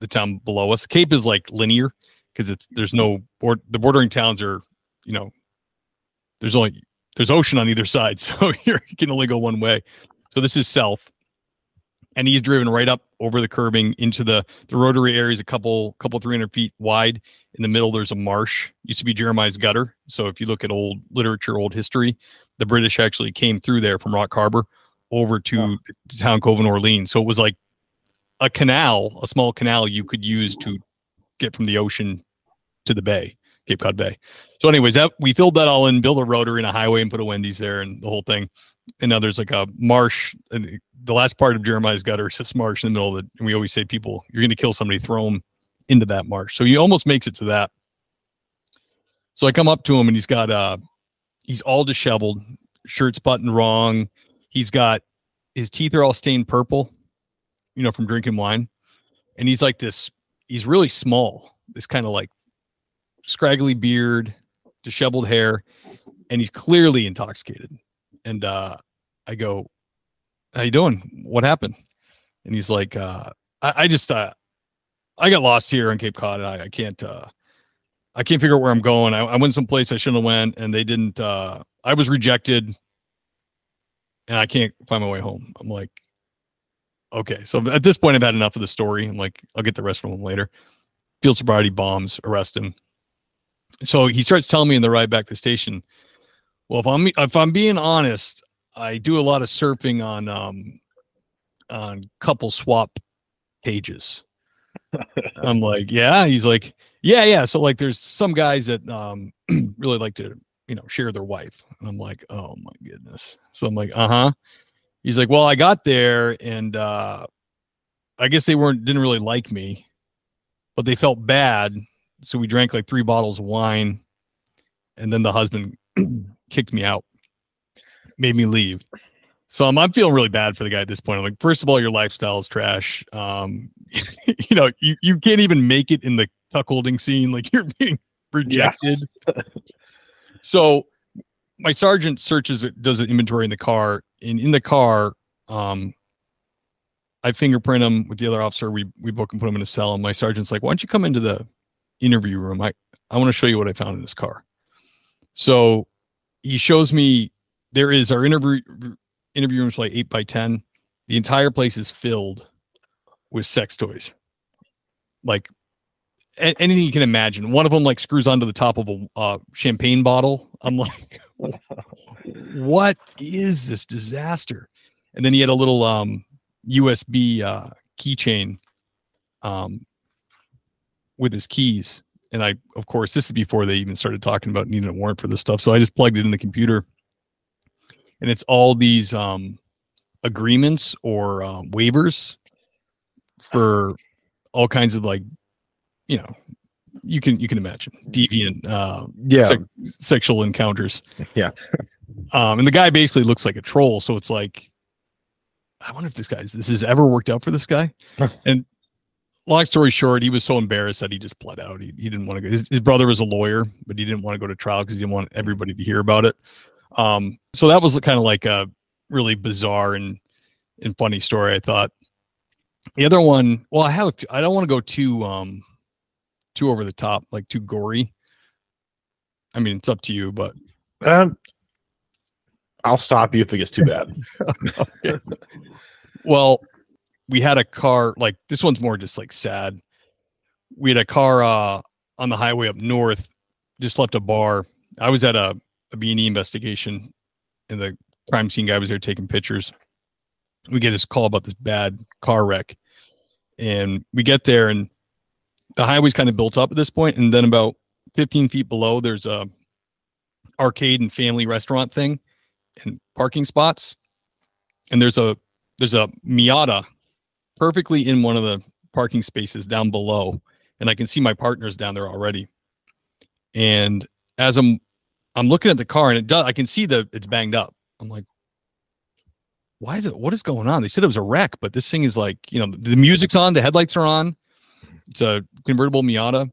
the town below us. Cape is like linear because it's there's no board. The bordering towns are, you know, there's only there's ocean on either side, (laughs) so you can only go one way. So this is south, and he's driven right up over the curbing into the the rotary area is a couple couple 300 feet wide. In the middle, there's a marsh. Used to be Jeremiah's gutter. So if you look at old literature, old history, the British actually came through there from Rock Harbor over to Oh. the town Cove and Orleans. So it was like a canal, a small canal you could use to get from the ocean to the bay, Cape Cod Bay. So, anyways, that we filled that all in, built a rotary and a highway, and put a Wendy's there, and the whole thing. And now there's like a marsh. And the last part of Jeremiah's gutter is this marsh in the middle of it. And we always say, people, you're going to kill somebody, throw them into that marsh. So he almost makes it to that. So I come up to him, and he's got uh, he's all disheveled, shirt's buttoned wrong. He's got his teeth are all stained purple, you know, from drinking wine. And he's like this, he's really small, this kind of like scraggly beard, disheveled hair, and he's clearly intoxicated. And uh I go, How you doing? What happened? And he's like, uh, I, I just uh I got lost here on Cape Cod. I, I can't uh I can't figure out where I'm going. I, I went someplace I shouldn't have went and they didn't uh I was rejected and I can't find my way home. I'm like, okay. So at this point, I've had enough of the story. I'm like, I'll get the rest from him later. Field sobriety bombs, arrest him. So he starts telling me in the ride back to the station. Well, if I'm if I'm being honest, I do a lot of surfing on um on couple swap pages. (laughs) I'm like, yeah. He's like, yeah, yeah. So like, there's some guys that um (clears throat) really like to you know share their wife. And I'm like, oh my goodness. So I'm like, uh huh. He's like, well, I got there and uh I guess they weren't didn't really like me, but they felt bad. So we drank like three bottles of wine, and then the husband (clears throat) kicked me out, made me leave. So I'm, I'm feeling really bad for the guy at this point. I'm like, first of all, your lifestyle is trash. Um, (laughs) you know, you, you can't even make it in the cuckolding scene. Like (laughs) you're being rejected. so my sergeant searches does an inventory in the car, and in the car, um, I fingerprint him with the other officer. We we book and put him in a cell. And my sergeant's like, "Why don't you come into the interview room? I I want to show you what I found in this car." So he shows me there is our interview interview room's like eight by ten. The entire place is filled with sex toys, like a- anything you can imagine. One of them like screws onto the top of a uh, champagne bottle. I'm like, (laughs) what is this disaster? And then he had a little um, USB uh, keychain um, with his keys. And I, of course, this is before they even started talking about needing a warrant for this stuff. So I just plugged it in the computer, and it's all these um, agreements or um, waivers for all kinds of like, you know, you can you can imagine deviant uh, Yeah. sec- sexual encounters. Yeah. Um, and the guy basically looks like a troll. So it's like, I wonder if this guy's this has ever worked out for this guy. (laughs) and long story short, he was so embarrassed that he just pled out. He, he didn't want to go. His, his brother was a lawyer, but he didn't want to go to trial because he didn't want everybody to hear about it. Um, so that was kind of like a really bizarre and and funny story. I thought. The other one, well, I have. a few- I don't want to go too um too over the top, like too gory. I mean, it's up to you, but Um, I'll stop you if it gets too bad. (laughs) Well, we had a car like this one's more just like sad. We had a car uh on the highway up north, just left a bar. I was at a, a B&E investigation and the crime scene guy was there taking pictures. We get this call about this bad car wreck. And we get there and the highway's kind of built up at this point, And then about 15 feet below, there's a arcade and family restaurant thing and parking spots. And there's a there's a Miata perfectly in one of the parking spaces down below, and I can see my partners down there already. And as I'm I'm looking at the car, and it does I can see the it's banged up. I'm like, why is it? What is going on? They said it was a wreck, but this thing is like, you know, the music's on, the headlights are on. It's a convertible Miata.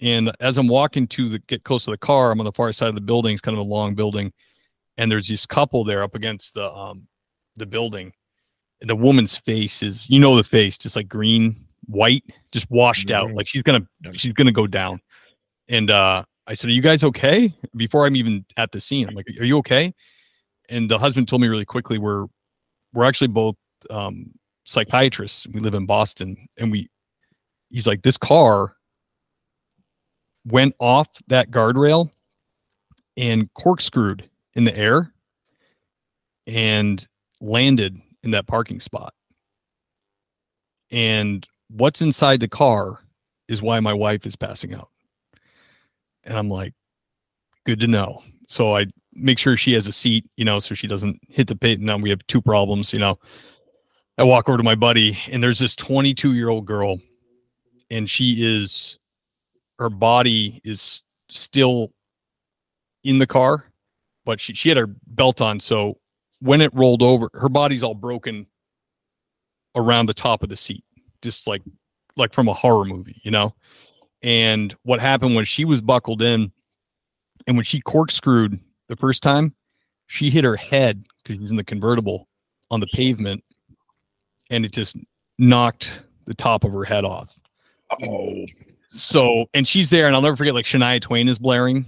And as I'm walking to the get close to the car, I'm on the far side of the building. It's kind of a long building. and there's this couple there up against the um the building. The woman's face is, you know, the face just like green, white, just washed out, Mhm. like she's gonna she's gonna go down. And uh, I said, "Are you guys okay?" Before I'm even at the scene, I'm like, "Are you okay?" And the husband told me really quickly, "We're we're actually both um, psychiatrists. We live in Boston, and we." He's like, "This car went off that guardrail and corkscrewed in the air and landed in that parking spot. And what's inside the car is why my wife is passing out." And I'm like, good to know. So I make sure she has a seat, you know, so she doesn't hit the pit. And now we have two problems, you know. I walk over to my buddy, and there's this 22 year old girl, and she is, her body is still in the car, but she, she had her belt on. So when it rolled over, her body's all broken around the top of the seat, just like like from a horror movie, you know. And what happened was she was buckled in, and when she corkscrewed the first time, she hit her head because she's in the convertible on the pavement, and it just knocked the top of her head off. Oh, So, and she's there, and I'll never forget. Like Shania Twain is blaring.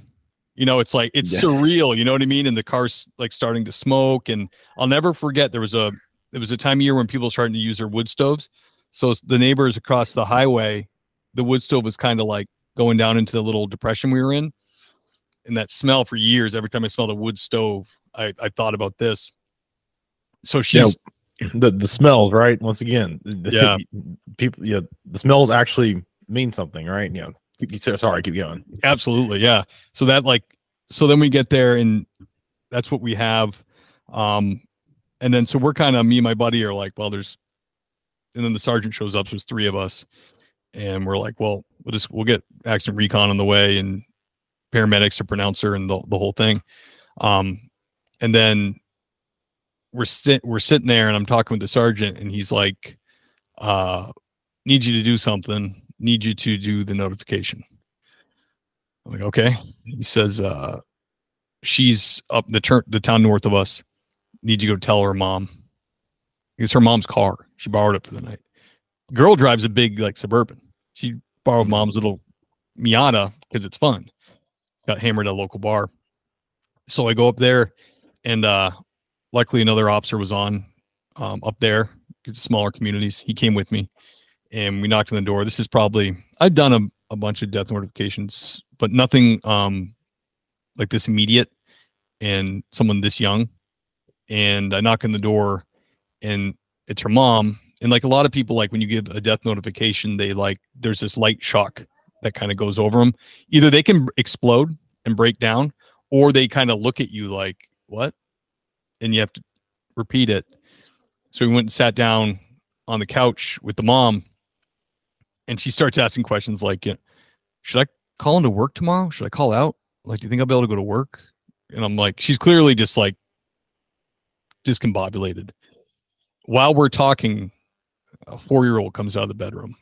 You know, it's like it's Yeah. surreal. You know what I mean? And the car's like starting to smoke, and I'll never forget. There was a there was a time of year when people starting to use their wood stoves. So the neighbors across the highway, the wood stove was kind of like going down into the little depression we were in, and that smell for years. Every time I smelled a wood stove, I I thought about this. So she's the the smells, right? Once again, the- Yeah. people, yeah, the smells actually mean something, right? Yeah. sorry, keep going. Absolutely, yeah. So that like so then we get there and that's what we have. Um and then so we're kind of me and my buddy are like, well, there's and then the sergeant shows up, so there's three of us, and we're like, well, we'll just we'll get accident recon on the way and paramedics to pronounce her and the, the whole thing. Um and then we're sit we're sitting there and I'm talking with the sergeant and he's like, uh, need you to do something, need you to do the notification. I'm like, okay. He says, uh, she's up the turn the town north of us. Need you to go tell her mom. It's her mom's car. She borrowed it for the night. Girl drives a big like suburban. She borrowed mom's little Miata because it's fun. Got hammered at a local bar. So I go up there and uh luckily another officer was on um up there. Smaller communities. He came with me and we knocked on the door. This is probably I've done a, a bunch of death notifications, but nothing um like this immediate and someone this young. And I knock on the door and it's her mom. And like a lot of people, like when you give a death notification, they like there's this light shock that kind of goes over them. Either they can explode and break down, or they kind of look at you like, what? And you have to repeat it. So we went and sat down on the couch with the mom, and she starts asking questions like, should I call into work tomorrow? Should I call out? Like, do you think I'll be able to go to work? And I'm like, she's clearly just like discombobulated. While we're talking, a four year old comes out of the bedroom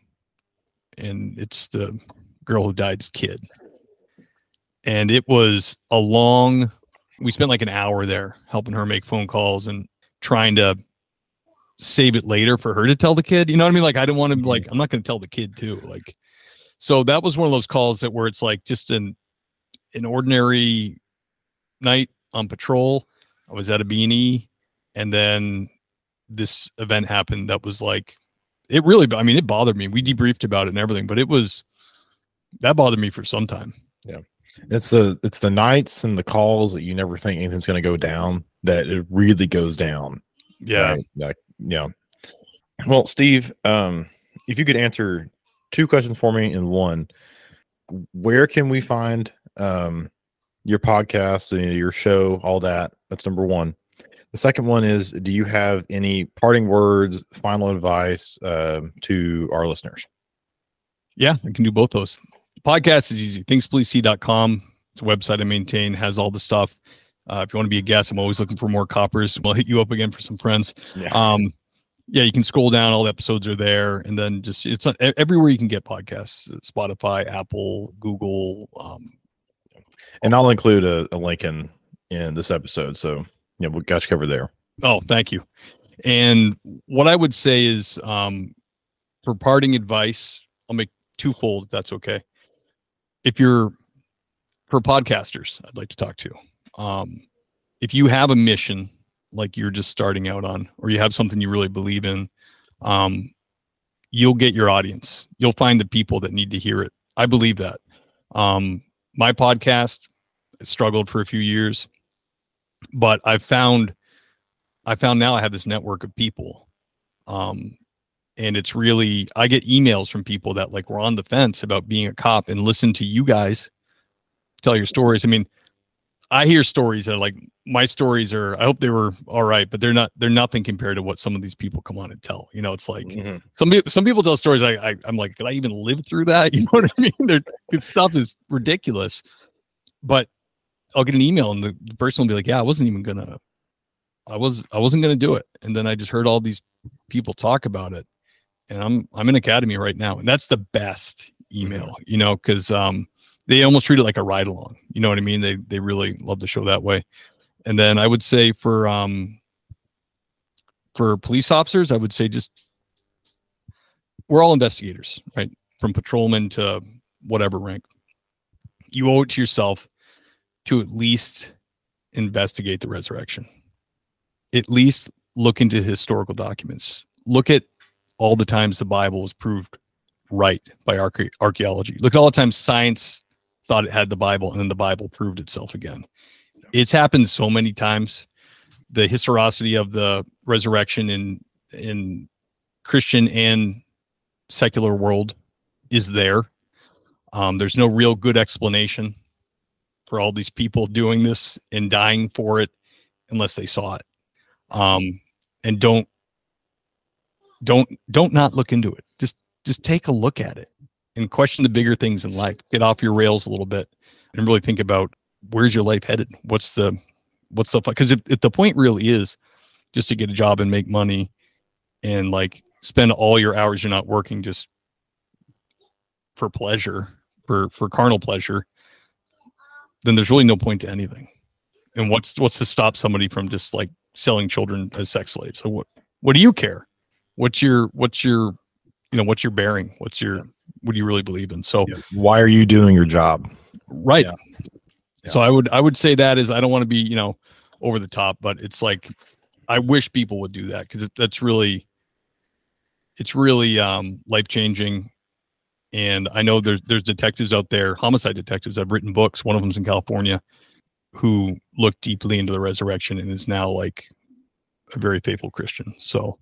and it's the girl who died's kid. And it was a long, we spent like an hour there helping her make phone calls and trying to save it later for her to tell the kid. You know what I mean? Like, I didn't want to, mm-hmm. like, I'm not going to tell the kid too. Like, so that was one of those calls that where it's like just an, an ordinary night on patrol. I was at a B&E and then this event happened that was like it really i mean it bothered me we debriefed about it and everything but it was that bothered me for some time Yeah. It's the it's the nights and the calls that you never think anything's going to go down that it really goes down. yeah Right? Like, yeah. Well, Steve, um, if you could answer two questions for me in one, where can we find um, your podcast, your show, all that? That's number one. The second one is, do you have any parting words, final advice um to our listeners? yeah i can do both those podcast is easy thingspolicesee.com it's a website i maintain has all the stuff uh, if you want to be a guest i'm always looking for more coppers we'll hit you up again for some friends Yeah. um yeah you can scroll down all the episodes are there and then just it's uh, everywhere you can get podcasts spotify apple google um and I'll include a, a link in in this episode. So yeah, we got you covered there. Oh, thank you. And what I would say is, um, for parting advice, I'll make twofold. If that's okay. If you're for podcasters, I'd like to talk to. Um, if you have a mission like you're just starting out on, or you have something you really believe in, um, you'll get your audience. You'll find the people that need to hear it. I believe that. Um, my podcast struggled for a few years, but I've found I found now I have this network of people. Um, and it's really I get emails from people that like were on the fence about being a cop and listen to you guys tell your stories. I mean, I hear stories that are like my stories are I hope they were all right, but they're not they're nothing compared to what some of these people come on and tell. You know, it's like mm-hmm. some people some people tell stories I, I am like, could I even live through that? (laughs) You know what I mean? Their stuff is ridiculous. But I'll get an email and the, the person will be like, Yeah, I wasn't even gonna I was I wasn't gonna do it. And then I just heard all these people talk about it. And I'm I'm in academy right now. And that's the best email, you know, because um they almost treat it like a ride along. You know what I mean? They they really love the show that way. And then I would say for um for police officers, I would say just we're all investigators, right? From patrolman to whatever rank. You owe it to yourself to at least investigate the resurrection. At least look into historical documents. Look at all the times the Bible was proved right by archaeology. Look at all the times science thought it had the Bible, and then the Bible proved itself again. It's happened so many times. The historicity of the resurrection in in Christian and secular world is there. Um, there's no real good explanation for all these people doing this and dying for it unless they saw it. Um, and don't don't don't not look into it. Just just take a look at it and question the bigger things in life. Get off your rails a little bit and really think about where's your life headed? What's the what's the because if, if the point really is just to get a job and make money and like spend all your hours you're not working just for pleasure, for for carnal pleasure, then there's really no point to anything. And what's what's to stop somebody from just like selling children as sex slaves? So what what do you care? What's your what's your you know what's your bearing? What's your what do you really believe in? So why are you doing your job? Right. Yeah. Yeah. So I would I would say that is I don't want to be you know over the top, but it's like I wish people would do that because that's really it's really um, life changing. And I know there's there's detectives out there, homicide detectives. I've written books. One of them's in California, who looked deeply into the resurrection and is now like a very faithful Christian. So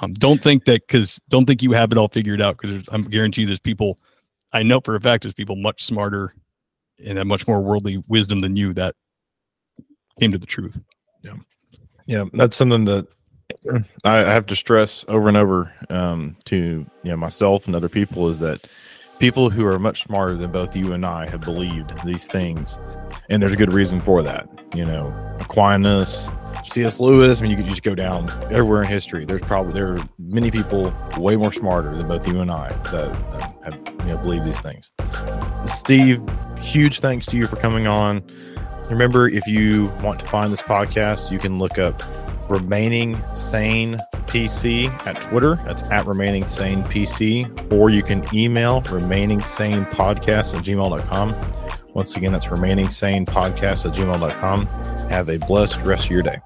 um, don't think that because don't think you have it all figured out because I'm guarantee you there's people I know for a fact there's people much smarter and have much more worldly wisdom than you that came to the truth. Yeah, yeah, that's something that I have to stress over and over um, to you know myself and other people is that people who are much smarter than both you and I have believed these things, and there's a good reason for that. You know, Aquinas, C.S. Lewis. I mean, you could just go down everywhere in history. There's probably there are many people way more smarter than both you and I that uh, have you know believed these things. Steve, huge thanks to you for coming on. Remember, if you want to find this podcast, you can look up remaining sane PC at Twitter. That's at remaining sane PC. Or you can email remaining sane podcast at gmail.com. Once again, that's remaining sane podcast at gmail.com. Have a blessed rest of your day.